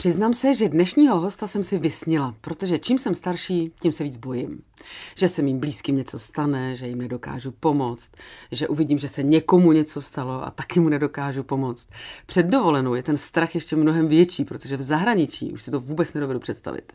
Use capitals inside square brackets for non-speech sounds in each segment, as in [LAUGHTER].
Přiznám se, že dnešního hosta jsem si vysnila, protože čím jsem starší, tím se víc bojím. Že se mým blízkým něco stane, že jim nedokážu pomoct, že uvidím, že se někomu něco stalo a taky mu nedokážu pomoct. Před dovolenou je ten strach ještě mnohem větší, protože v zahraničí už si to vůbec nedovedu představit.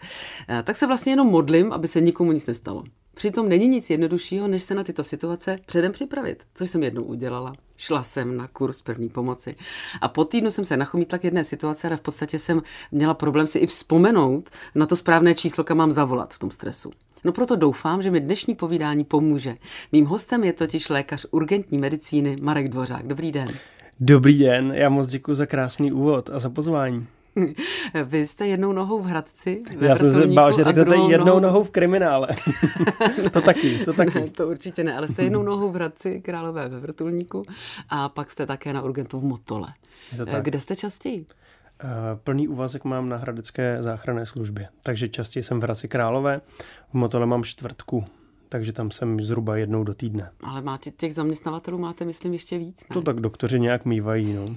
Eh, tak se vlastně jenom modlím, aby se nikomu nic nestalo. Přitom není nic jednoduššího, než se na tyto situace předem připravit, což jsem jednou udělala. Šla jsem na kurz první pomoci a po týdnu jsem se nachomítla k jedné situaci, ale v podstatě jsem měla problém si i vzpomenout na to správné číslo, kam mám zavolat v tom stresu. No proto doufám, že mi dnešní povídání pomůže. Mým hostem je totiž lékař urgentní medicíny Marek Dvořák. Dobrý den. Dobrý den, já moc děkuji za krásný úvod a za pozvání. [LAUGHS] Vy jste jednou nohou v Hradci. Já jsem se bál, že řeknete jednou nohou... nohou v kriminále. [LAUGHS] to taky, to taky. Ne, to určitě ne, ale jste jednou nohou v Hradci, Králové ve vrtulníku a pak jste také na urgentu v Motole. Kde jste častěji? Uh, plný úvazek mám na hradecké záchranné službě, takže častěji jsem v Hradci Králové, v Motole mám čtvrtku takže tam jsem zhruba jednou do týdne. Ale máte těch zaměstnavatelů máte, myslím, ještě víc, ne? To tak doktoři nějak mývají, no.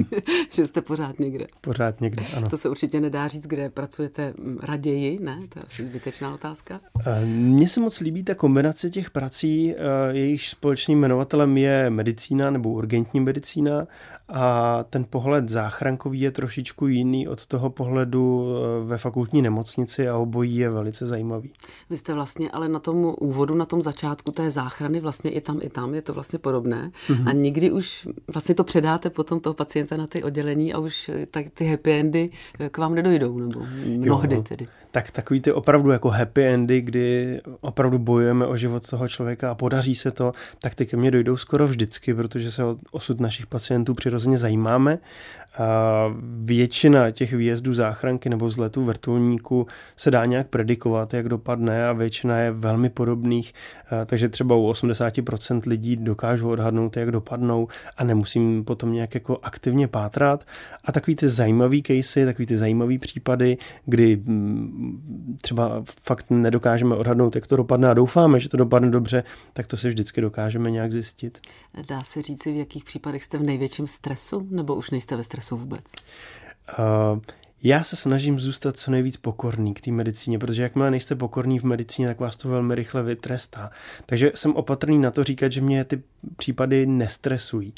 [LAUGHS] že jste pořád někde. Pořád někde, ano. To se určitě nedá říct, kde pracujete raději, ne? To je asi zbytečná otázka. Eh, mně se moc líbí ta kombinace těch prací, eh, jejich společným jmenovatelem je medicína nebo urgentní medicína a ten pohled záchrankový je trošičku jiný od toho pohledu eh, ve fakultní nemocnici a obojí je velice zajímavý. Vy jste vlastně ale na tom úvodu, na tom začátku té záchrany, vlastně i tam, i tam je to vlastně podobné mm-hmm. a nikdy už vlastně to předáte potom toho pacienta na ty oddělení a už tak ty happy endy k vám nedojdou, nebo mnohdy jo, tedy. Tak takový ty opravdu jako happy endy, kdy opravdu bojujeme o život toho člověka a podaří se to, tak ty ke mně dojdou skoro vždycky, protože se osud našich pacientů přirozeně zajímáme Většina těch výjezdů záchranky nebo vzletů vrtulníku se dá nějak predikovat, jak dopadne a většina je velmi podobných, takže třeba u 80% lidí dokážu odhadnout, jak dopadnou a nemusím potom nějak jako aktivně pátrat. A takový ty zajímavý casey, takový ty zajímavý případy, kdy mm, třeba fakt nedokážeme odhadnout, jak to dopadne a doufáme, že to dopadne dobře, tak to si vždycky dokážeme nějak zjistit. Dá se říci, v jakých případech jste v největším stresu nebo už nejste ve stresu? vůbec? Uh, já se snažím zůstat co nejvíc pokorný k té medicíně, protože jakmile nejste pokorný v medicíně, tak vás to velmi rychle vytrestá. Takže jsem opatrný na to říkat, že mě ty případy nestresují.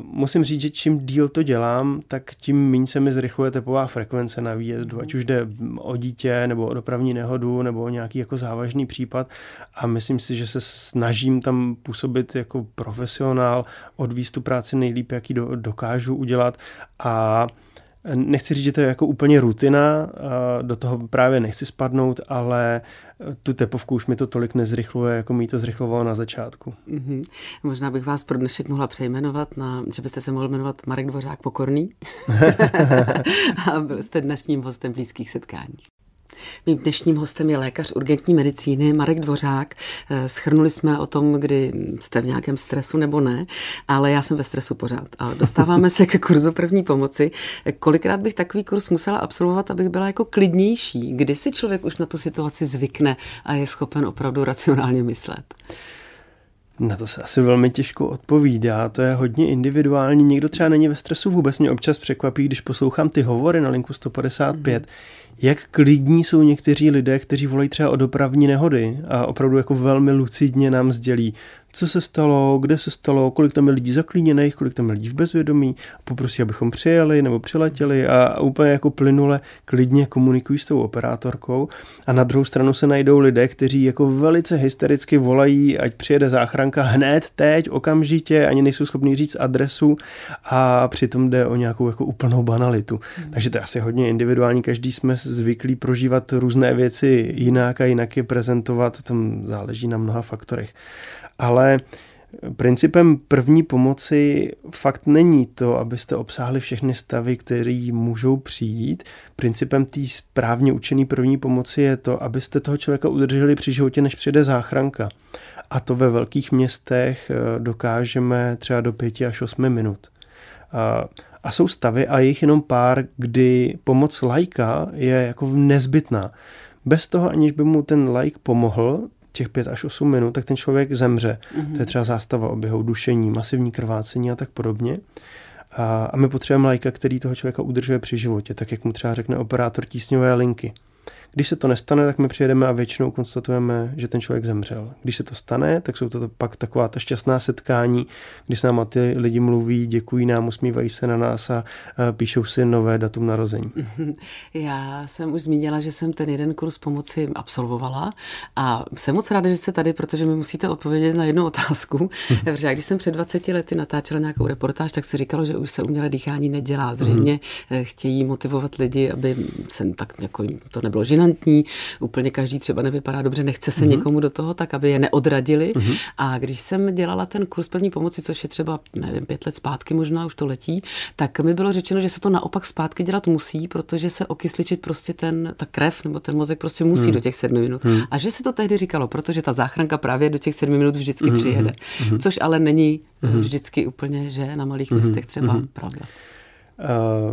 Musím říct, že čím díl to dělám, tak tím méně se mi zrychluje tepová frekvence na výjezdu, ať už jde o dítě, nebo o dopravní nehodu, nebo o nějaký jako závažný případ. A myslím si, že se snažím tam působit jako profesionál, odvíst tu práci nejlíp, jaký do, dokážu udělat. A Nechci říct, že to je jako úplně rutina, do toho právě nechci spadnout, ale tu tepovku už mi to tolik nezrychluje, jako mi to zrychlovalo na začátku. Mm-hmm. Možná bych vás pro dnešek mohla přejmenovat, na, že byste se mohl jmenovat Marek Dvořák Pokorný [LAUGHS] a byl jste dnešním hostem blízkých setkání. Mým dnešním hostem je lékař urgentní medicíny Marek Dvořák. Eh, schrnuli jsme o tom, kdy jste v nějakém stresu nebo ne, ale já jsem ve stresu pořád. A dostáváme se ke kurzu první pomoci. Kolikrát bych takový kurz musela absolvovat, abych byla jako klidnější? Kdy si člověk už na tu situaci zvykne a je schopen opravdu racionálně myslet? Na to se asi velmi těžko odpovídá, to je hodně individuální. Někdo třeba není ve stresu vůbec, mě občas překvapí, když poslouchám ty hovory na linku 155, mm jak klidní jsou někteří lidé, kteří volají třeba o dopravní nehody a opravdu jako velmi lucidně nám sdělí, co se stalo, kde se stalo, kolik tam je lidí zaklíněných, kolik tam je lidí v bezvědomí, poprosí, abychom přijeli nebo přiletěli a úplně jako plynule klidně komunikují s tou operátorkou. A na druhou stranu se najdou lidé, kteří jako velice hystericky volají, ať přijede záchranka hned, teď, okamžitě, ani nejsou schopni říct adresu a přitom jde o nějakou jako úplnou banalitu. Hmm. Takže to je asi hodně individuální, každý jsme zvyklí prožívat různé věci jinak a jinak je prezentovat, tam záleží na mnoha faktorech ale principem první pomoci fakt není to, abyste obsáhli všechny stavy, které můžou přijít. Principem té správně učené první pomoci je to, abyste toho člověka udrželi při životě, než přijde záchranka. A to ve velkých městech eh, dokážeme třeba do pěti až osmi minut. A jsou stavy a jich jenom pár, kdy pomoc lajka je jako nezbytná. Bez toho, aniž by mu ten lajk pomohl, těch 5 až 8 minut, tak ten člověk zemře. Mm-hmm. To je třeba zástava oběhu, dušení, masivní krvácení a tak podobně. A, a my potřebujeme lajka, který toho člověka udržuje při životě, tak jak mu třeba řekne operátor tísňové linky. Když se to nestane, tak my přijedeme a většinou konstatujeme, že ten člověk zemřel. Když se to stane, tak jsou to pak taková ta šťastná setkání, kdy s náma ty lidi mluví, děkují nám, usmívají se na nás a píšou si nové datum narození. [LAUGHS] Já jsem už zmínila, že jsem ten jeden kurz pomoci absolvovala a jsem moc ráda, že jste tady, protože mi musíte odpovědět na jednu otázku. [LAUGHS] protože když jsem před 20 lety natáčela nějakou reportáž, tak se říkalo, že už se umělé dýchání nedělá. Zřejmě mm. chtějí motivovat lidi, aby se tak jako to nebylo žina dominantní, úplně každý třeba nevypadá dobře, nechce se mm-hmm. někomu do toho, tak aby je neodradili. Mm-hmm. A když jsem dělala ten kurz první pomoci, což je třeba, nevím, pět let zpátky možná, už to letí, tak mi bylo řečeno, že se to naopak zpátky dělat musí, protože se okysličit prostě ten, ta krev nebo ten mozek prostě musí mm. do těch sedmi minut. Mm. A že se to tehdy říkalo, protože ta záchranka právě do těch sedmi minut vždycky mm. přijede. Mm. Což ale není mm. vždycky úplně, že na malých mm. městech třeba mm. pravda.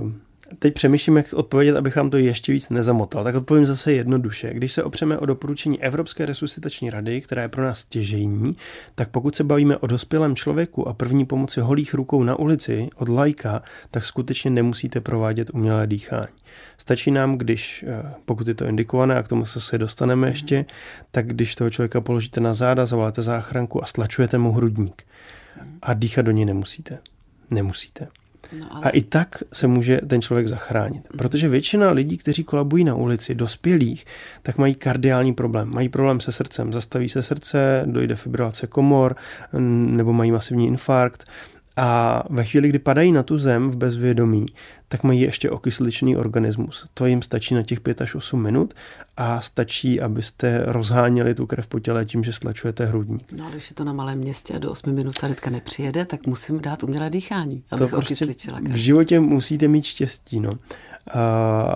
Uh... Teď přemýšlím, jak odpovědět, abych vám to ještě víc nezamotal. Tak odpovím zase jednoduše. Když se opřeme o doporučení Evropské resuscitační rady, která je pro nás stěžejní, tak pokud se bavíme o dospělém člověku a první pomoci holých rukou na ulici od lajka, tak skutečně nemusíte provádět umělé dýchání. Stačí nám, když, eh, pokud je to indikované, a k tomu se dostaneme ještě, tak když toho člověka položíte na záda, zavoláte záchranku a stlačujete mu hrudník. A dýchat do něj nemusíte. Nemusíte. No, ale... A i tak se může ten člověk zachránit. Protože většina lidí, kteří kolabují na ulici, dospělých, tak mají kardiální problém. Mají problém se srdcem. Zastaví se srdce, dojde fibrilace komor, nebo mají masivní infarkt a ve chvíli, kdy padají na tu zem v bezvědomí, tak mají ještě okysličný organismus. To jim stačí na těch 5 až 8 minut a stačí, abyste rozháněli tu krev po těle tím, že stlačujete hrudník. No ale když je to na malém městě a do 8 minut sanitka nepřijede, tak musím dát umělé dýchání, abych to prostě krev. V životě musíte mít štěstí. No. A,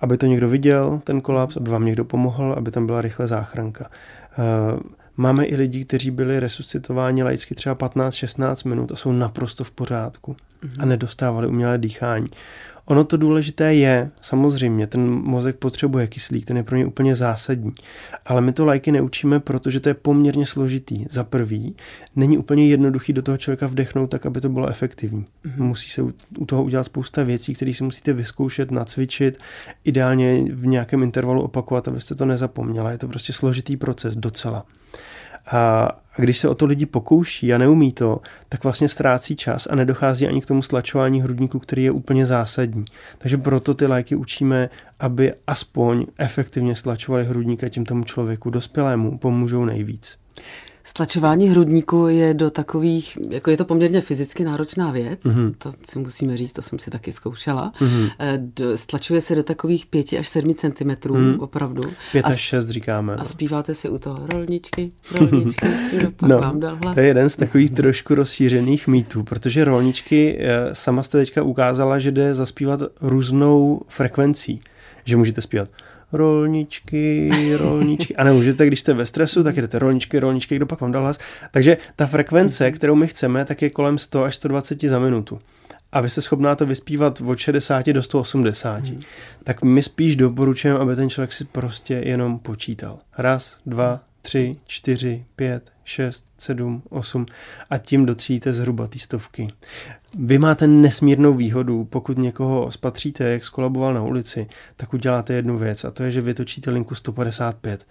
aby to někdo viděl, ten kolaps, aby vám někdo pomohl, aby tam byla rychle záchranka. A, Máme i lidi, kteří byli resuscitováni laicky třeba 15-16 minut a jsou naprosto v pořádku mm-hmm. a nedostávali umělé dýchání. Ono to důležité je, samozřejmě, ten mozek potřebuje kyslík, ten je pro ně úplně zásadní. Ale my to lajky neučíme, protože to je poměrně složitý. Za prvý, není úplně jednoduchý do toho člověka vdechnout tak, aby to bylo efektivní. Mm-hmm. Musí se u toho udělat spousta věcí, které si musíte vyzkoušet, nacvičit, ideálně v nějakém intervalu opakovat, abyste to nezapomněla. Je to prostě složitý proces docela. A, a když se o to lidi pokouší a neumí to, tak vlastně ztrácí čas a nedochází ani k tomu stlačování hrudníku, který je úplně zásadní. Takže proto ty léky učíme, aby aspoň efektivně stlačovali hrudník a tím tomu člověku dospělému pomůžou nejvíc. Stlačování hrudníku je do takových, jako je to poměrně fyzicky náročná věc, mm-hmm. to si musíme říct, to jsem si taky zkoušela. Mm-hmm. Stlačuje se do takových 5 až 7 centimetrů, mm. opravdu. 5 až 6 říkáme. A zpíváte si u toho rolničky, rolničky, [LAUGHS] pak no, vám dal hlas. To je jeden z takových trošku rozšířených mýtů, protože rolničky, eh, sama jste teďka ukázala, že jde zaspívat různou frekvencí, že můžete zpívat rolničky, rolničky. A nemůžete, když jste ve stresu, tak jdete rolničky, rolničky, kdo pak vám dal hlas. Takže ta frekvence, mhm. kterou my chceme, tak je kolem 100 až 120 za minutu. A vy jste schopná to vyspívat od 60 do 180. Hmm. Tak my spíš doporučujeme, aby ten člověk si prostě jenom počítal. Raz, dva, tři, čtyři, pět, 6, 7, 8 a tím docíte zhruba ty stovky. Vy máte nesmírnou výhodu, pokud někoho spatříte, jak skolaboval na ulici, tak uděláte jednu věc a to je, že vytočíte linku 155.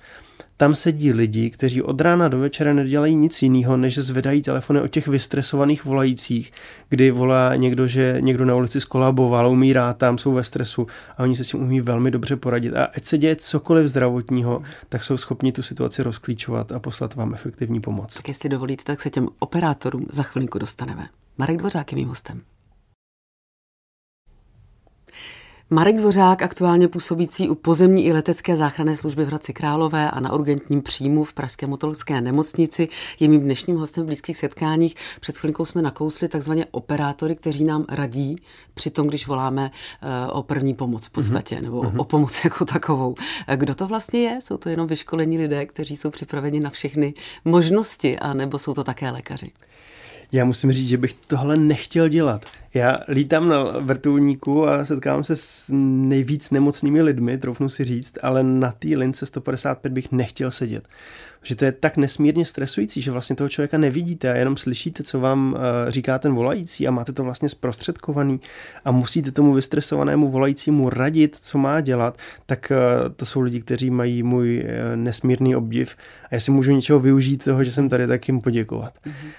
Tam sedí lidi, kteří od rána do večera nedělají nic jiného, než zvedají telefony o těch vystresovaných volajících, kdy volá někdo, že někdo na ulici skolaboval, umírá, tam jsou ve stresu a oni se s tím umí velmi dobře poradit. A ať se děje cokoliv zdravotního, tak jsou schopni tu situaci rozklíčovat a poslat vám efektivní pomoc. Tak jestli dovolíte, tak se těm operátorům za chvilinku dostaneme. Marek Dvořák je mým hostem. Marek Dvořák, aktuálně působící u pozemní i letecké záchranné služby v Hradci Králové a na urgentním příjmu v Pražské motolské nemocnici, je mým dnešním hostem v blízkých setkáních. Před chvilkou jsme nakousli takzvaně operátory, kteří nám radí při tom, když voláme uh, o první pomoc v podstatě, mm-hmm. nebo mm-hmm. o pomoc [LAUGHS] jako takovou. Kdo to vlastně je? Jsou to jenom vyškolení lidé, kteří jsou připraveni na všechny možnosti, a nebo jsou to také lékaři? Já musím říct, že bych tohle nechtěl dělat. Já lítám na vrtulníku a setkávám se s nejvíc nemocnými lidmi, troufnu si říct, ale na té lince 155 bych nechtěl sedět. Že to je tak nesmírně stresující, že vlastně toho člověka nevidíte a jenom slyšíte, co vám eh, říká ten volající a máte to vlastně zprostředkovaný a musíte tomu vystresovanému volajícímu radit, co má dělat, tak eh, to jsou lidi, kteří mají můj eh, nesmírný obdiv a jestli můžu něčeho využít toho, že jsem tady, tak jim poděkovat. Mm-hmm.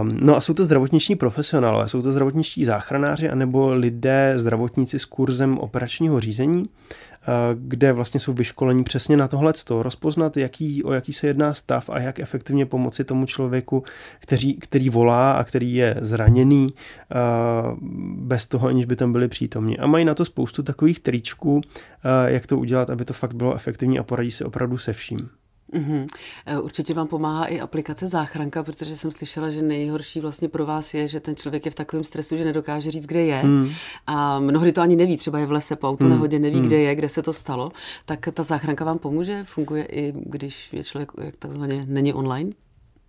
Um, no a jsou to zdravotniční profesionálové, jsou to zdravotničtí záchranáři anebo lidé, zdravotníci s kurzem operačního řízení, uh, kde vlastně jsou vyškolení přesně na tohle, rozpoznat, jaký, o jaký se jedná stav a jak efektivně pomoci tomu člověku, který, který volá a který je zraněný, uh, bez toho, aniž by tam byli přítomni. A mají na to spoustu takových tričků, uh, jak to udělat, aby to fakt bylo efektivní a poradí se opravdu se vším. Mm-hmm. Určitě vám pomáhá i aplikace Záchranka, protože jsem slyšela, že nejhorší vlastně pro vás je, že ten člověk je v takovém stresu, že nedokáže říct, kde je. Mm. A mnohdy to ani neví, třeba je v lese po autonehodě, neví, mm. kde je, kde se to stalo. Tak ta záchranka vám pomůže? Funguje i když je člověk jak takzvaně není online?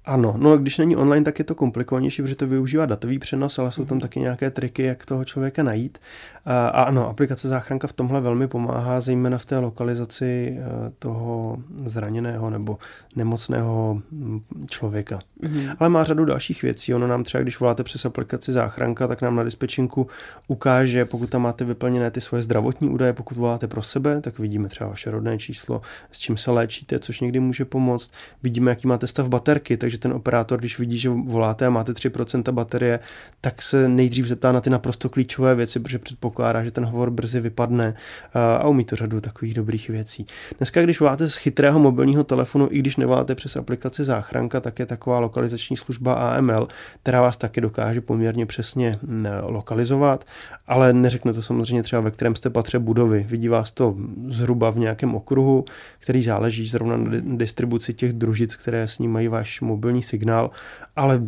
Ano, no když není online, tak je to komplikovanější, protože to využívá datový přenos, ale jsou tam mhm. taky nějaké triky, jak toho člověka najít. A ano, aplikace záchranka v tomhle velmi pomáhá, zejména v té lokalizaci eh, toho zraněného nebo nemocného mm, člověka. Mm-hmm. Ale má řadu dalších věcí. Ono nám třeba, když voláte přes aplikaci záchranka, tak nám na dispečinku ukáže, pokud tam máte vyplněné ty svoje zdravotní údaje, pokud voláte pro sebe, tak vidíme třeba vaše rodné číslo, s čím se léčíte, což někdy může pomoct. Vidíme, jaký máte stav baterky, takže ten operátor, když vidí, že voláte a máte 3% baterie, tak se nejdřív zeptá na ty naprosto klíčové věci, protože předpokládá, že ten hovor brzy vypadne a umí to řadu takových dobrých věcí. Dneska, když voláte z chytrého mobilního telefonu, i když nevoláte přes aplikaci záchranka, tak je taková lokalizační služba AML, která vás taky dokáže poměrně přesně lokalizovat, ale neřekne to samozřejmě třeba ve kterém jste patře budovy. Vidí vás to zhruba v nějakém okruhu, který záleží zrovna na distribuci těch družic, které snímají váš mobilní signál, ale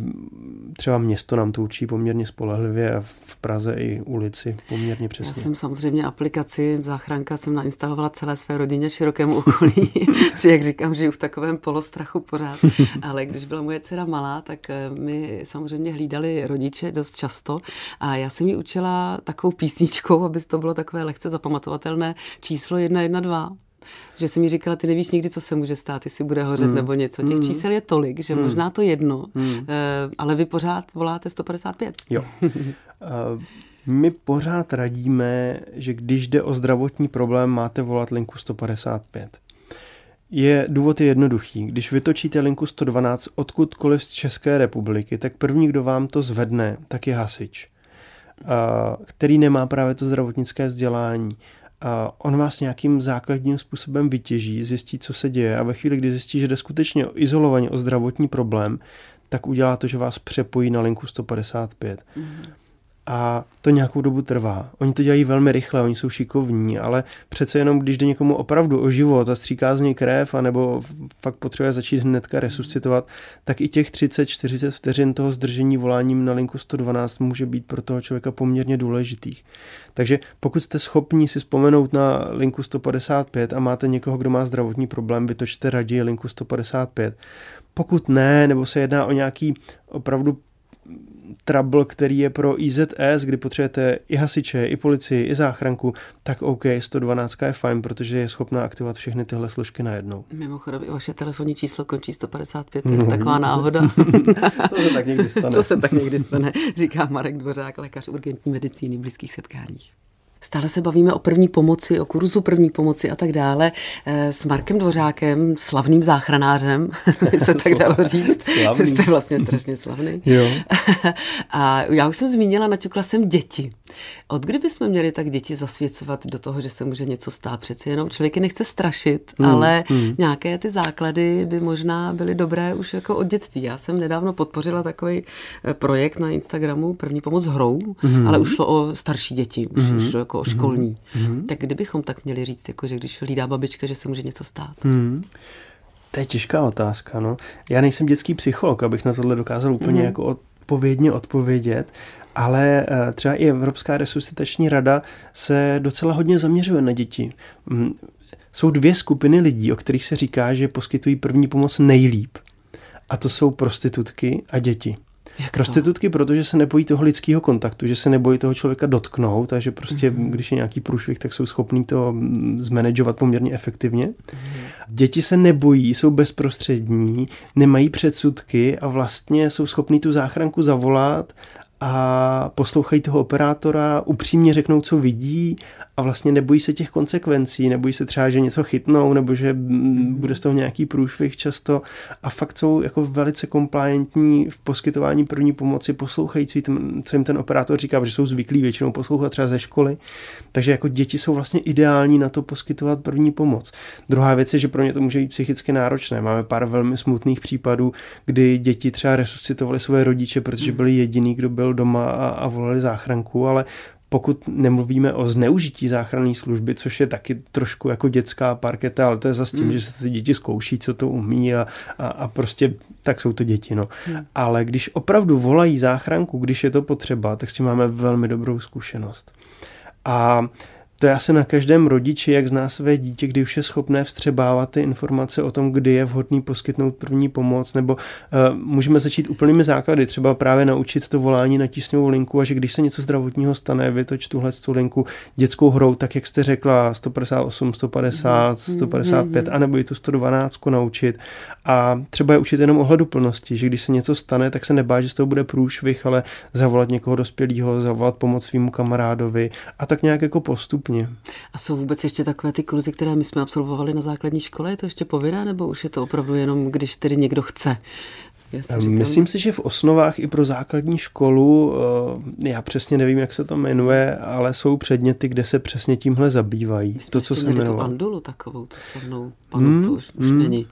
třeba město nám to učí poměrně spolehlivě a v Praze i ulici poměrně přesně. Já jsem samozřejmě aplikaci záchranka jsem nainstalovala celé své rodině, širokému okolí, [LAUGHS] že jak říkám, žiju v takovém polostrachu pořád, ale když byla moje dcera malá, tak eh, my samozřejmě hlídali rodiče dost často a já jsem ji učila takovou písničkou, aby to bylo takové lehce zapamatovatelné. Číslo 112 že jsem mi říkala, ty nevíš nikdy, co se může stát, jestli bude hořet mm. nebo něco. Těch mm. čísel je tolik, že mm. možná to jedno, mm. ale vy pořád voláte 155. Jo. Uh, [LAUGHS] my pořád radíme, že když jde o zdravotní problém, máte volat linku 155. Je, důvod je jednoduchý. Když vytočíte linku 112 odkudkoliv z České republiky, tak první, kdo vám to zvedne, tak je hasič, který nemá právě to zdravotnické vzdělání on vás nějakým základním způsobem vytěží, zjistí, co se děje a ve chvíli, kdy zjistí, že jde skutečně izolovaně o zdravotní problém, tak udělá to, že vás přepojí na linku 155. Mm a to nějakou dobu trvá. Oni to dělají velmi rychle, oni jsou šikovní, ale přece jenom, když jde někomu opravdu o život a stříká z něj krev, anebo fakt potřebuje začít hnedka resuscitovat, tak i těch 30-40 vteřin toho zdržení voláním na linku 112 může být pro toho člověka poměrně důležitých. Takže pokud jste schopni si vzpomenout na linku 155 a máte někoho, kdo má zdravotní problém, vytočte raději linku 155. Pokud ne, nebo se jedná o nějaký opravdu trouble, který je pro IZS, kdy potřebujete i hasiče, i policii, i záchranku, tak OK, 112 je fajn, protože je schopná aktivovat všechny tyhle složky najednou. Mimochodem, i vaše telefonní číslo končí 155, je to no. taková náhoda. [LAUGHS] to se tak někdy stane. to se tak někdy stane, říká Marek Dvořák, lékař urgentní medicíny v blízkých setkáních. Stále se bavíme o první pomoci, o kurzu první pomoci a tak dále eh, s Markem Dvořákem, slavným záchranářem, [LAUGHS] se tak dalo říct. [LAUGHS] Slavný. Jste vlastně strašně slavný. Jo. [LAUGHS] A já už jsem zmínila, naťukla jsem děti. Od kdy bychom měli tak děti zasvěcovat do toho, že se může něco stát? Přeci jenom člověk je nechce strašit, hmm. ale hmm. nějaké ty základy by možná byly dobré už jako od dětství. Já jsem nedávno podpořila takový eh, projekt na Instagramu První pomoc hrou, hmm. ale už šlo o starší děti, už, hmm. už jako školní. Mm-hmm. Tak kdybychom tak měli říct, jako, že když hlídá babička, že se může něco stát? Mm. To je těžká otázka. No. Já nejsem dětský psycholog, abych na tohle dokázal úplně mm. jako odpovědně odpovědět, ale eh, třeba i Evropská resuscitační rada se docela hodně zaměřuje na děti. Mm, jsou dvě skupiny lidí, o kterých se říká, že poskytují první pomoc nejlíp. A to jsou prostitutky a děti. Jak Prostitutky, to? protože se nebojí toho lidského kontaktu, že se nebojí toho člověka dotknout, takže prostě, mm-hmm. když je nějaký průšvih, tak jsou schopní to mm, zmanagovat poměrně efektivně. Mm-hmm. Děti se nebojí, jsou bezprostřední, nemají předsudky a vlastně jsou schopní tu záchranku zavolat a poslouchají toho operátora, upřímně řeknou, co vidí a vlastně nebojí se těch konsekvencí, nebojí se třeba, že něco chytnou nebo že bude z toho nějaký průšvih často a fakt jsou jako velice kompliantní v poskytování první pomoci, poslouchají, co jim ten operátor říká, protože jsou zvyklí většinou poslouchat třeba ze školy, takže jako děti jsou vlastně ideální na to poskytovat první pomoc. Druhá věc je, že pro ně to může být psychicky náročné. Máme pár velmi smutných případů, kdy děti třeba resuscitovali své rodiče, protože byli jediný, kdo byl doma a, a volali záchranku, ale pokud nemluvíme o zneužití záchranné služby, což je taky trošku jako dětská parketa, ale to je zase tím, mm. že se ty děti zkouší, co to umí a, a, a prostě tak jsou to děti. No. Mm. Ale když opravdu volají záchranku, když je to potřeba, tak s tím máme velmi dobrou zkušenost. A to je asi na každém rodiči, jak zná své dítě, kdy už je schopné vstřebávat ty informace o tom, kdy je vhodný poskytnout první pomoc, nebo uh, můžeme začít úplnými základy, třeba právě naučit to volání na tísňovou linku a že když se něco zdravotního stane, vytoč tuhle tu linku dětskou hrou, tak jak jste řekla, 158, 150, 155, anebo i tu 112 naučit. A třeba je učit jenom ohledu plnosti, že když se něco stane, tak se nebá, že z toho bude průšvih, ale zavolat někoho dospělého, zavolat pomoc svýmu kamarádovi a tak nějak jako postup postupně. A jsou vůbec ještě takové ty kurzy, které my jsme absolvovali na základní škole? Je to ještě povinné, nebo už je to opravdu jenom, když tedy někdo chce? Říkám... Myslím si, že v osnovách i pro základní školu, eh, já přesně nevím, jak se to jmenuje, ale jsou předměty, kde se přesně tímhle zabývají. My to, co se jmenuje. tu andulu takovou, tu slavnou panu, mm, to už, už mm, není.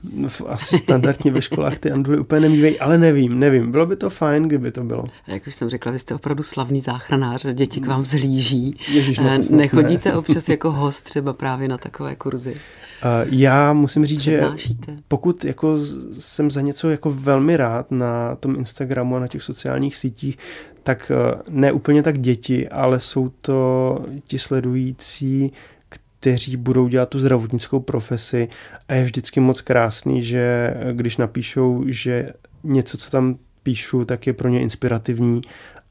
Asi standardně ve školách ty anduly úplně nemývají, ale nevím, nevím. Bylo by to fajn, kdyby to bylo. Jak už jsem řekla, vy jste opravdu slavný záchranář, děti k vám zlíží. Ježiš, no Nechodíte ne. občas jako host třeba právě na takové kurzy? Já musím říct, že pokud jako jsem za něco jako velmi rád na tom Instagramu a na těch sociálních sítích, tak eh, ne úplně tak děti, ale jsou to ti sledující, kteří budou dělat tu zdravotnickou profesi. A je vždycky moc krásný, že když napíšou, že něco, co tam píšu, tak je pro ně inspirativní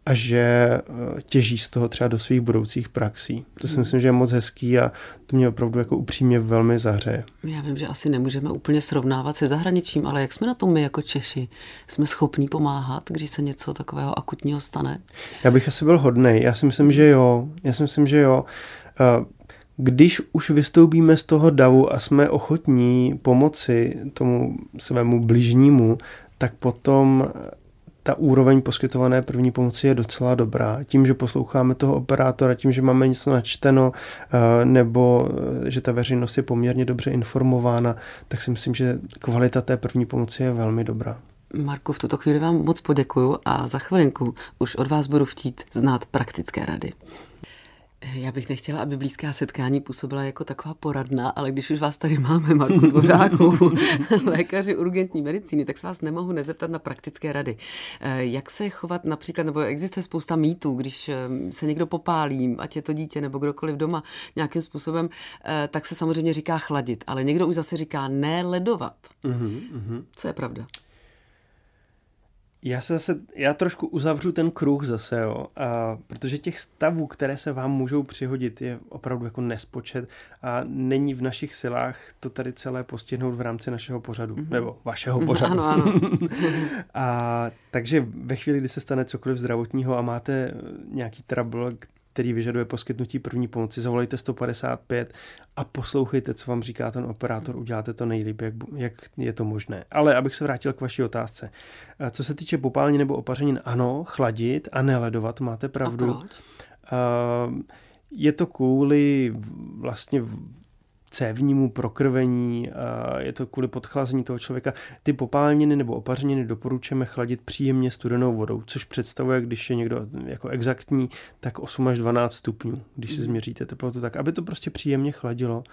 a že eh, těží z toho třeba do svých budoucích praxí. To si hmm. myslím, že je moc hezký a to mě opravdu jako upřímně velmi zahřeje. Já vím, že asi nemůžeme úplně srovnávat se zahraničím, ale jak jsme na tom my jako Češi? Jsme schopní pomáhat, když se něco takového akutního stane? Já bych asi byl hodnej. Já si myslím, že jo. Já si myslím, že jo. Eh, když už vystoupíme z toho davu a jsme ochotní pomoci tomu svému bližnímu, tak potom ta úroveň poskytované první pomoci je docela dobrá. Tím, že posloucháme toho operátora, tím, že máme něco načteno, eh, nebo eh, že ta veřejnost je poměrně dobře informována, tak si myslím, že kvalita té první pomoci je velmi dobrá. Marku, v tuto chvíli vám moc poděkuju a za chvilinku už od vás budu chtít znát praktické rady. Já bych nechtěla, aby blízká setkání působila jako taková poradna, ale když už vás tady máme, Marku Dvořáku, [LAUGHS] lékaři urgentní medicíny, tak se vás nemohu nezeptat na praktické rady. Eh, jak se chovat například, nebo existuje spousta mýtů, když eh, se někdo popálí, ať je to dítě nebo kdokoliv doma nějakým způsobem, eh, tak se samozřejmě říká chladit, ale někdo už zase říká neledovat. Uh-huh, Co je pravda? Já se zase, já trošku uzavřu ten kruh zase, jo, a, protože těch stavů, které se vám můžou přihodit, je opravdu jako nespočet a není v našich silách to tady celé postihnout v rámci našeho pořadu, mm-hmm. nebo vašeho pořadu. Ano, ano. [LAUGHS] a takže ve chvíli, kdy se stane cokoliv zdravotního a máte nějaký trouble, který vyžaduje poskytnutí první pomoci, zavolejte 155 a poslouchejte, co vám říká ten operátor, uděláte to nejlíp, jak, jak je to možné. Ale abych se vrátil k vaší otázce. Eh, co se týče popálení nebo opařenin, ano, chladit a neledovat, máte pravdu. A proč? Uh, je to kvůli vlastně cévnímu prokrvení, je to kvůli podchlazení toho člověka. Ty popálniny nebo opařeniny doporučujeme chladit příjemně studenou vodou, což představuje, když je někdo jako exaktní, tak 8 až 12 stupňů, když si mhm. změříte teplotu, tak aby to prostě příjemně chladilo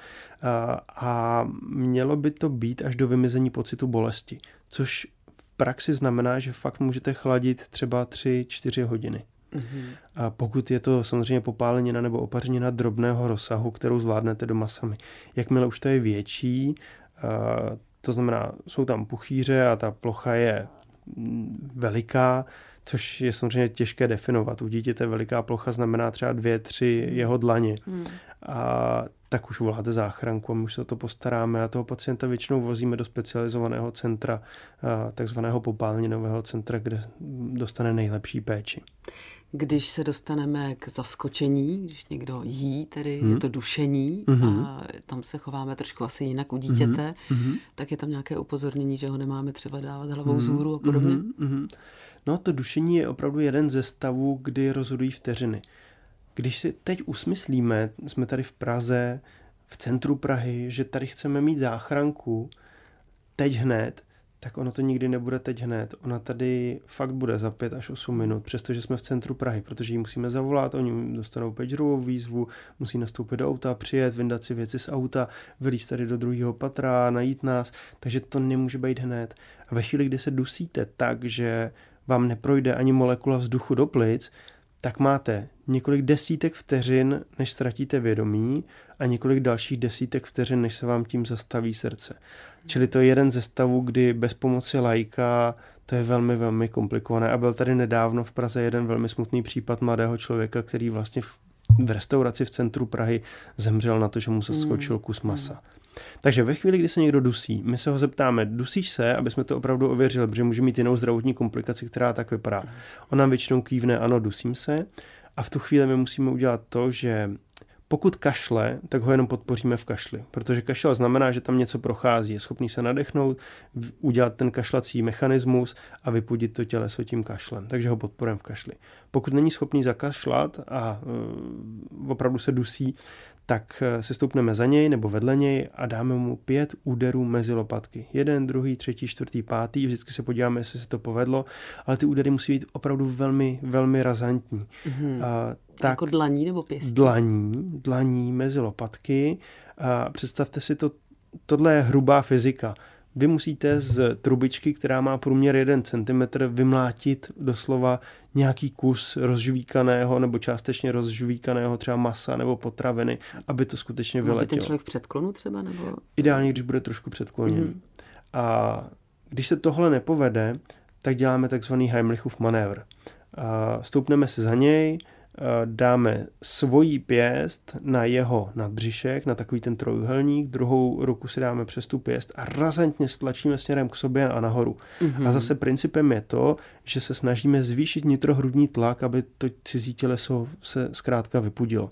a mělo by to být až do vymizení pocitu bolesti, což v praxi znamená, že fakt můžete chladit třeba 3-4 hodiny. Mm-hmm. A pokud je to samozřejmě popálenina nebo opařenina drobného rozsahu, kterou zvládnete doma sami. Jakmile už to je větší, to znamená, jsou tam puchýře a ta plocha je mm, veliká, což je samozřejmě těžké definovat. U dítěte veliká plocha znamená třeba dvě, tři jeho dlaně. Hmm. A tak už voláte záchranku a my už se o to postaráme a toho pacienta většinou vozíme do specializovaného centra, takzvaného popálninového centra, kde dostane nejlepší péči. Když se dostaneme k zaskočení, když někdo jí, tedy hmm. je to dušení hmm. a tam se chováme trošku asi jinak u dítěte, hmm. tak je tam nějaké upozornění, že ho nemáme třeba dávat hlavou hmm. zůru a podobně? Hmm. No to dušení je opravdu jeden ze stavů, kdy rozhodují vteřiny. Když si teď usmyslíme, jsme tady v Praze, v centru Prahy, že tady chceme mít záchranku, teď hned, tak ono to nikdy nebude teď hned. Ona tady fakt bude za 5 až 8 minut, přestože jsme v centru Prahy, protože ji musíme zavolat, oni dostanou pagerovou výzvu, musí nastoupit do auta, přijet, vyndat si věci z auta, vylíst tady do druhého patra, najít nás, takže to nemůže být hned. A ve chvíli, kdy se dusíte tak, že vám neprojde ani molekula vzduchu do plic, tak máte několik desítek vteřin, než ztratíte vědomí a několik dalších desítek vteřin, než se vám tím zastaví srdce. Čili to je jeden ze stavů, kdy bez pomoci lajka to je velmi, velmi komplikované. A byl tady nedávno v Praze jeden velmi smutný případ mladého člověka, který vlastně v, v restauraci v centru Prahy zemřel na to, že mu se skočil kus masa. Takže ve chvíli, kdy se někdo dusí, my se ho zeptáme, dusíš se, aby jsme to opravdu ověřili, protože může mít jinou zdravotní komplikaci, která tak vypadá. On nám většinou kývne, ano, dusím se. A v tu chvíli my musíme udělat to, že pokud kašle, tak ho jenom podpoříme v kašli, protože kašel znamená, že tam něco prochází, je schopný se nadechnout, udělat ten kašlací mechanismus a vypudit to těleso tím kašlem, takže ho podporujeme v kašli. Pokud není schopný zakašlat a uh, opravdu se dusí, tak eh, se stoupneme za něj nebo vedle něj a dáme mu pět úderů mezi lopatky. Jeden, druhý, třetí, čtvrtý, pátý. Vždycky se podíváme, jestli se to povedlo, ale ty údery musí být opravdu velmi, velmi razantní. Mm-hmm. A, tak, jako dlaní nebo pěstí? Dlaní, dlaní mezi lopatky. A představte si to, tohle je hrubá fyzika. Vy musíte z trubičky, která má průměr 1 cm, vymlátit doslova nějaký kus rozžvíkaného nebo částečně rozžvíkaného třeba masa nebo potraviny, aby to skutečně vyletělo. Aby ten člověk v předklonu třeba? Nebo... Ideálně, když bude trošku předkloněný. Mm-hmm. A když se tohle nepovede, tak děláme takzvaný Heimlichův manévr. A stoupneme se za něj, dáme svojí pěst na jeho nadbřišek, na takový ten trojuhelník, druhou ruku si dáme přes tu pěst a razantně stlačíme směrem k sobě a nahoru. Mm-hmm. A zase principem je to, že se snažíme zvýšit nitrohrudní tlak, aby to cizí těleso se zkrátka vypudilo.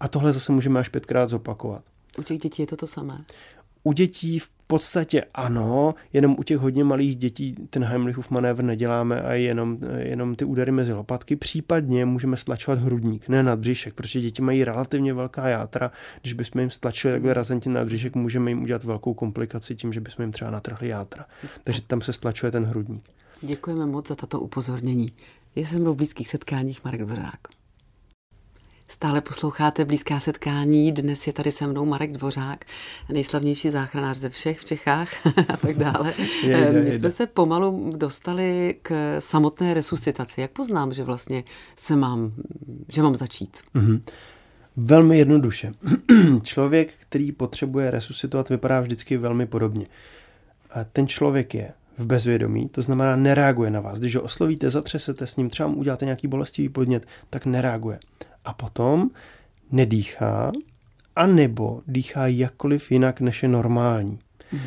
A tohle zase můžeme až pětkrát zopakovat. U těch dětí je to to samé. U dětí v podstatě ano, jenom u těch hodně malých dětí ten Heimlichův manévr neděláme a jenom, jenom ty údery mezi lopatky. Případně můžeme stlačovat hrudník, ne nad břišek, protože děti mají relativně velká játra. Když bychom jim stlačili takhle razantně nad břišek, můžeme jim udělat velkou komplikaci tím, že bychom jim třeba natrhli játra. Takže tam se stlačuje ten hrudník. Děkujeme moc za tato upozornění. Je se mnou v blízkých setkáních Marek Dvořák. Stále posloucháte Blízká setkání. Dnes je tady se mnou Marek Dvořák, nejslavnější záchranář ze všech v Čechách [LAUGHS] a tak dále. Jejde, My jsme se pomalu dostali k samotné resuscitaci. Jak poznám, že vlastně se mám, že mám začít? Mm-hmm. Velmi jednoduše. [CLEARS THROAT] člověk, který potřebuje resuscitovat, vypadá vždycky velmi podobně. A ten člověk je v bezvědomí, to znamená nereaguje na vás. Když ho oslovíte, zatřesete s ním, třeba mu uděláte nějaký bolestivý podnět, tak nereaguje a potom nedýchá, a nebo dýchá jakkoliv jinak, než je normální. Mm.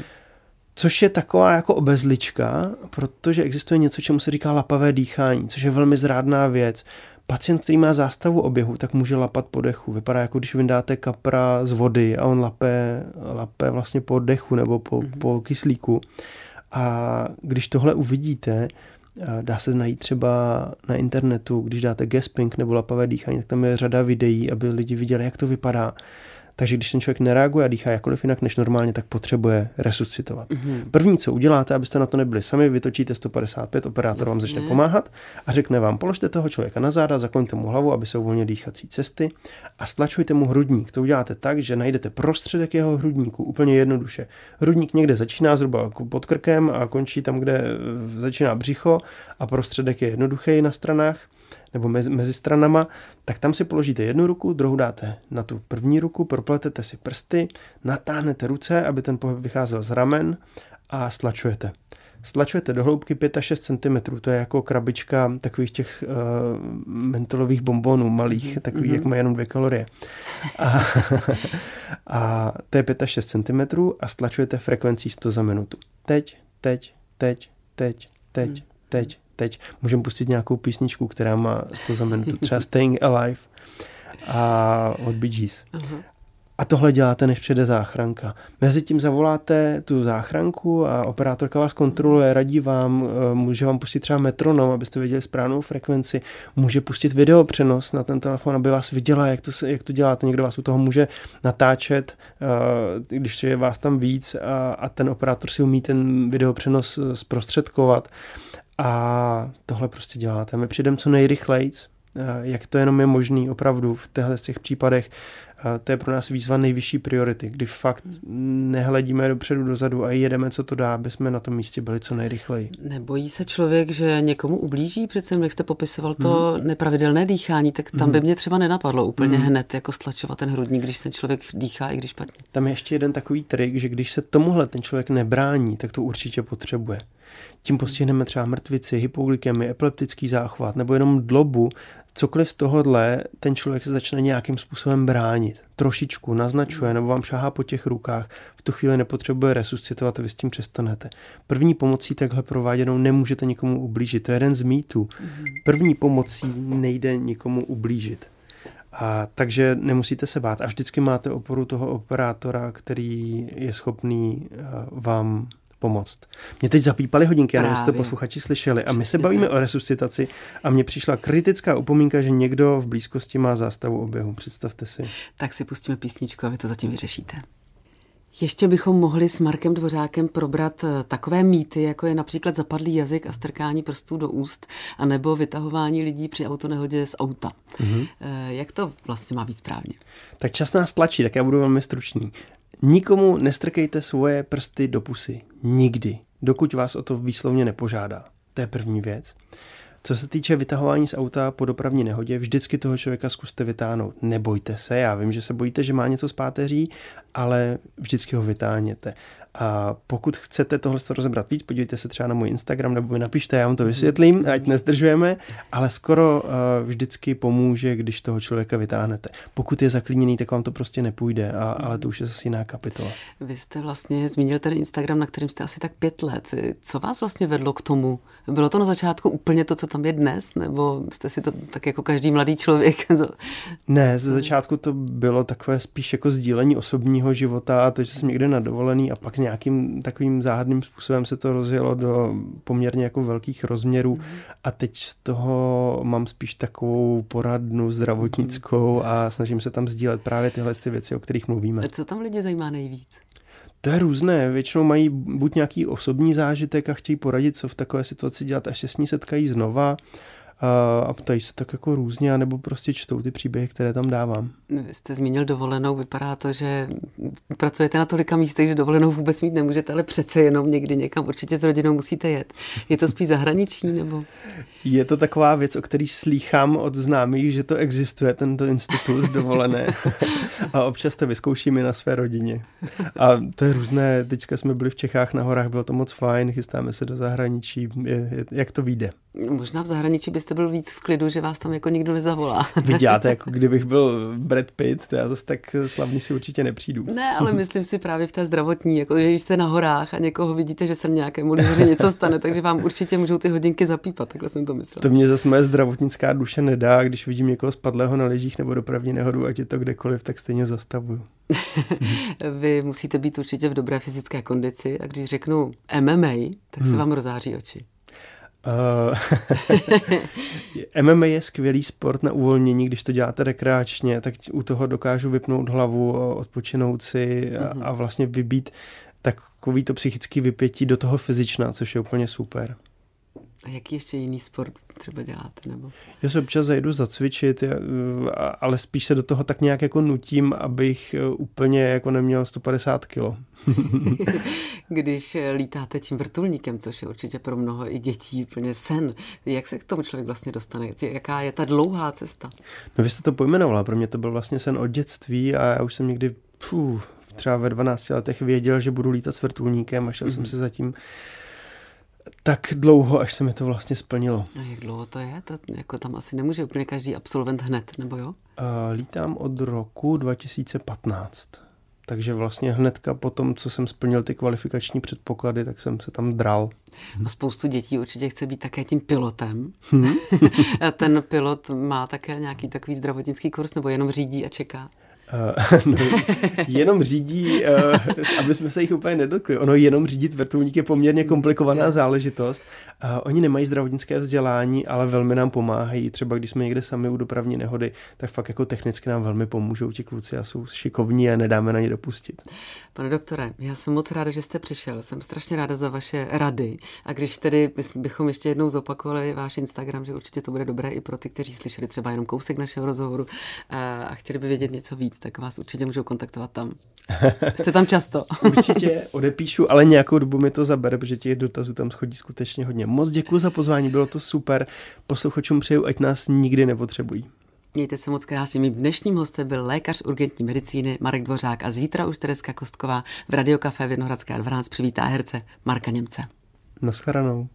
Což je taková jako obezlička, protože existuje něco, čemu se říká lapavé dýchání, což je velmi zrádná věc. Pacient, který má zástavu oběhu, tak může lapat po dechu. Vypadá jako když vyndáte kapra z vody a on lape, lape vlastně po dechu nebo po, mm. po kyslíku. A když tohle uvidíte, Dá se najít třeba na internetu, když dáte gasping nebo lapavé dýchání, tak tam je řada videí, aby lidi viděli, jak to vypadá. Takže když ten člověk nereaguje a dýchá jakkoliv jinak než normálně, tak potřebuje resuscitovat. Mm-hmm. První, co uděláte, abyste na to nebyli sami, vytočíte 155, operátor Jasně. vám začne pomáhat a řekne vám, položte toho člověka na záda, zakloňte mu hlavu, aby se uvolnily dýchací cesty a stlačujte mu hrudník. To uděláte tak, že najdete prostředek jeho hrudníku úplně jednoduše. Hrudník někde začíná zhruba pod krkem a končí tam, kde začíná břicho a prostředek je jednoduchý na stranách nebo mezi, mezi stranama, tak tam si položíte jednu ruku, druhou dáte na tu první ruku, propletete si prsty, natáhnete ruce, aby ten pohyb vycházel z ramen a stlačujete. stlačujete do hloubky 5 až 6 cm, to je jako krabička takových těch uh, mentolových bombonů malých, takových, mm-hmm. jak mají jenom dvě kalorie. A, [LAUGHS] a to je 5 až 6 cm a stlačujete frekvencí 100 za minutu. Teď, teď, teď, teď, teď, mm. teď, teď. Můžeme pustit nějakou písničku, která má 100 za minutu, třeba [LAUGHS] Staying Alive a od Bee Gees. Uh-huh. A tohle děláte, než přijde záchranka. Mezitím zavoláte tu záchranku a operátorka vás kontroluje, radí vám, eh, může vám pustit třeba metronom, abyste věděli správnou frekvenci, může pustit videopřenos na ten telefon, aby vás viděla, jak to, jak to děláte. Někdo vás u toho může natáčet, eh, když je vás tam víc a, a ten operátor si umí ten videopřenos eh, zprostředkovat. A tohle prostě děláte. My přijdeme co nejrychleji, jak to jenom je možný opravdu v těchto těch případech to je pro nás výzva nejvyšší priority, kdy fakt nehledíme dopředu, dozadu a jedeme, co to dá, aby jsme na tom místě byli co nejrychleji. Nebojí se člověk, že někomu ublíží? Přece jak jste popisoval to mm. nepravidelné dýchání, tak tam mm. by mě třeba nenapadlo úplně mm. hned jako stlačovat ten hrudník, když ten člověk dýchá, i když špatně. Tam je ještě jeden takový trik, že když se tomuhle ten člověk nebrání, tak to určitě potřebuje. Tím postihneme třeba mrtvici, hypoglykemy, epileptický záchvat nebo jenom dlobu, cokoliv z tohohle ten člověk se začne nějakým způsobem bránit. Trošičku naznačuje nebo vám šahá po těch rukách, v tu chvíli nepotřebuje resuscitovat a vy s tím přestanete. První pomocí takhle prováděnou nemůžete nikomu ublížit. To je jeden z mýtů. První pomocí nejde nikomu ublížit. A, takže nemusíte se bát a vždycky máte oporu toho operátora, který je schopný vám pomoct. Mě teď zapípaly hodinky, já nevím, jste posluchači slyšeli. A my se bavíme o resuscitaci a mně přišla kritická upomínka, že někdo v blízkosti má zástavu oběhu. Představte si. Tak si pustíme písničku a vy to zatím vyřešíte. Ještě bychom mohli s Markem Dvořákem probrat eh, takové mýty, jako je například zapadlý jazyk a strkání prstů do úst, anebo vytahování lidí při autonehodě z auta. Mm-hmm. Jak to vlastně má být správně? Tak čas nás tlačí, tak já budu velmi stručný. Nikomu nestrkejte svoje prsty do pusy. Nikdy. Dokud vás o to výslovně nepožádá. To je první věc. Co se týče vytahování z auta po dopravní nehodě, vždycky toho člověka zkuste vytáhnout. Nebojte se, já vím, že se bojíte, že má něco z páteří, ale vždycky ho vytáhněte. A pokud chcete tohle rozebrat víc, podívejte se třeba na můj Instagram nebo mi napište, já vám to vysvětlím, ať nezdržujeme, ale skoro uh, vždycky pomůže, když toho člověka vytáhnete. Pokud je zaklíněný, tak vám to prostě nepůjde, a, ale to už je zase jiná kapitola. Vy jste vlastně zmínil ten Instagram, na kterým jste asi tak pět let. Co vás vlastně vedlo k tomu? Bylo to na začátku úplně to, co tam je dnes, nebo jste si to tak jako každý mladý člověk? [LAUGHS] ne, ze začátku to bylo takové spíš jako sdílení osobního života a to, že jsem někde na dovolený a pak nějakým takovým záhadným způsobem se to rozjelo do poměrně jako velkých rozměrů mm. a teď z toho mám spíš takovou poradnu zdravotnickou mm. a snažím se tam sdílet právě tyhle ty věci, o kterých mluvíme. A co tam lidi zajímá nejvíc? To je různé. Většinou mají buď nějaký osobní zážitek a chtějí poradit, co v takové situaci dělat, až se s ní setkají znova a ptají se tak jako různě, nebo prostě čtou ty příběhy, které tam dávám. Vy jste zmínil dovolenou, vypadá to, že pracujete na tolika místech, že dovolenou vůbec mít nemůžete, ale přece jenom někdy někam určitě s rodinou musíte jet. Je to spíš zahraniční nebo? Je to taková věc, o který slýchám od známých, že to existuje, tento institut dovolené a občas to vyzkouším i na své rodině. A to je různé, teďka jsme byli v Čechách na horách, bylo to moc fajn, chystáme se do zahraničí, je, je, jak to vyjde. Možná v zahraničí byste byl víc v klidu, že vás tam jako nikdo nezavolá. [LAUGHS] Vy děláte, jako kdybych byl Brad Pitt, to já zase tak slavný si určitě nepřijdu. Ne, ale [LAUGHS] myslím si právě v té zdravotní, jako že když jste na horách a někoho vidíte, že se nějakému že něco stane, takže vám určitě můžou ty hodinky zapípat, takhle jsem to myslel. To mě zase moje zdravotnická duše nedá, když vidím někoho spadlého na lyžích nebo dopravní nehodu, ať je to kdekoliv, tak stejně zastavuju. [LAUGHS] Vy musíte být určitě v dobré fyzické kondici a když řeknu MMA, tak se hmm. vám rozáří oči. Uh, eh, [LAUGHS] MMA je skvělý sport na uvolnění, když to děláte rekreačně, tak u toho dokážu vypnout hlavu, odpočinout si a, uh-huh. a vlastně vybít takový to psychický vypětí do toho fyzična, což je úplně super. A jaký ještě jiný sport třeba děláte? Nebo? Já se občas zajdu zacvičit, ale spíš se do toho tak nějak jako nutím, abych e, úplně jako neměl 150 kilo. [LAUGHS] [LAUGHS] Když lítáte tím vrtulníkem, což je určitě pro mnoho i dětí úplně sen, jak se k tomu člověk vlastně dostane? Jaká je ta dlouhá cesta? No vy jste to pojmenovala, pro mě to byl vlastně sen od dětství a já už jsem někdy pů, třeba ve 12 letech věděl, že budu lítat s vrtulníkem a šel mm-hmm. jsem mhm. si zatím tak dlouho, až se mi to vlastně splnilo. A jak dlouho to je? To jako tam asi nemůže úplně každý absolvent hned, nebo jo? Uh, lítám od roku 2015. Takže vlastně hnedka po tom, co jsem splnil ty kvalifikační předpoklady, tak jsem se tam dral. A spoustu dětí určitě chce být také tím pilotem. Hmm. [LAUGHS] Ten pilot má také nějaký takový zdravotnický kurz, nebo jenom řídí a čeká? Uh, [LAUGHS] no, jenom řídí, uh, aby jsme se jich úplně nedokli. Ono jenom řídit vrtulník je poměrně komplikovaná záležitost. Uh, oni nemají zdravotnické vzdělání, ale velmi nám pomáhají. Třeba když jsme někde sami u dopravní nehody, tak fakt jako technicky nám velmi pomůžou ti kluci a jsou šikovní a nedáme na ně dopustit. Pane doktore, já jsem moc ráda, že jste přišel. Jsem strašně ráda za vaše rady. A když tedy bychom ještě jednou zopakovali váš Instagram, že určitě to bude dobré i pro ty, kteří slyšeli třeba jenom kousek našeho rozhovoru a chtěli by vědět něco víc, tak vás určitě můžou kontaktovat tam. [LAUGHS] Jste tam často. [LAUGHS] určitě odepíšu, ale nějakou dobu mi to zabere, protože těch dotazů tam schodí skutečně hodně. Moc děkuji za pozvání, bylo to super. Posluchačům přeju, ať nás nikdy nepotřebují. Mějte se moc krásně. Mým dnešním hostem byl lékař urgentní medicíny Marek Dvořák a zítra už Tereska Kostková v Radiokafé Vinohradská 12 přivítá herce Marka Němce. Naschledanou.